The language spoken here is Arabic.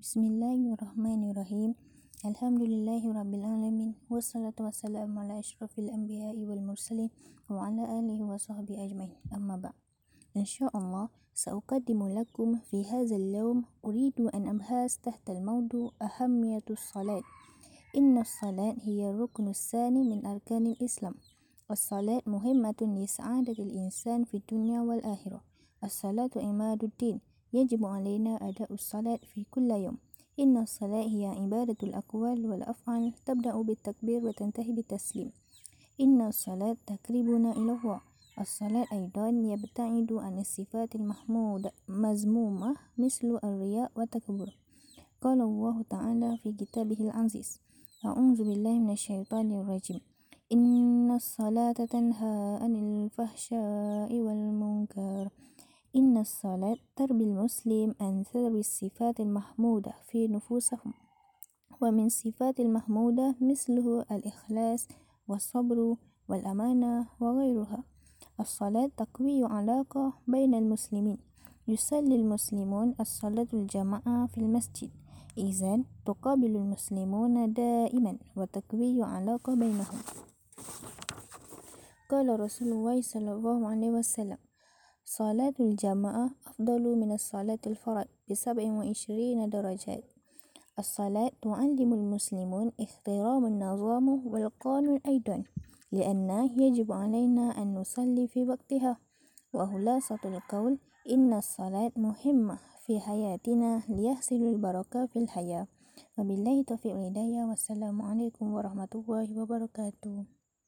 بسم الله الرحمن الرحيم. الحمد لله رب العالمين والصلاة والسلام على أشرف الأنبياء والمرسلين وعلى آله وصحبه أجمعين. أما بعد إن شاء الله سأقدم لكم في هذا اليوم أريد أن أبحث تحت الموضوع أهمية الصلاة. إن الصلاة هي الركن الثاني من أركان الإسلام. الصلاة مهمة لسعادة الإنسان في الدنيا والآخرة. الصلاة عماد الدين. يجب علينا أداء الصلاة في كل يوم. إن الصلاة هي عبادة الأقوال والأفعال تبدأ بالتكبير وتنتهي بالتسليم. إن الصلاة تقربنا إلى الله الصلاة أيضا يبتعد عن الصفات المحمودة مذمومة مثل الرياء والتكبر. قال الله تعالى في كتابه العزيز أعوذ بالله من الشيطان الرجيم. إن الصلاة تنهى عن الفحشاء والمنكر إن الصلاة تربي المسلم أن تروي الصفات المحمودة في نفوسهم ومن صفات المحمودة مثله الإخلاص والصبر والأمانة وغيرها. الصلاة تقوي علاقة بين المسلمين. يصلي المسلمون الصلاة الجماعة في المسجد. إذن تقابل المسلمون دائما وتقوي علاقة بينهم. قال رسول الله صلى الله عليه وسلم صلاة الجماعة أفضل من الصلاة الفرد بسبع وعشرين درجات. الصلاة تعلم المسلمون احترام النظام والقانون أيضا لأن يجب علينا أن نصلي في وقتها. وخلاصة القول إن الصلاة مهمة في حياتنا ليحصل البركة في الحياة. وبالله توفيق الهداية والسلام عليكم ورحمة الله وبركاته.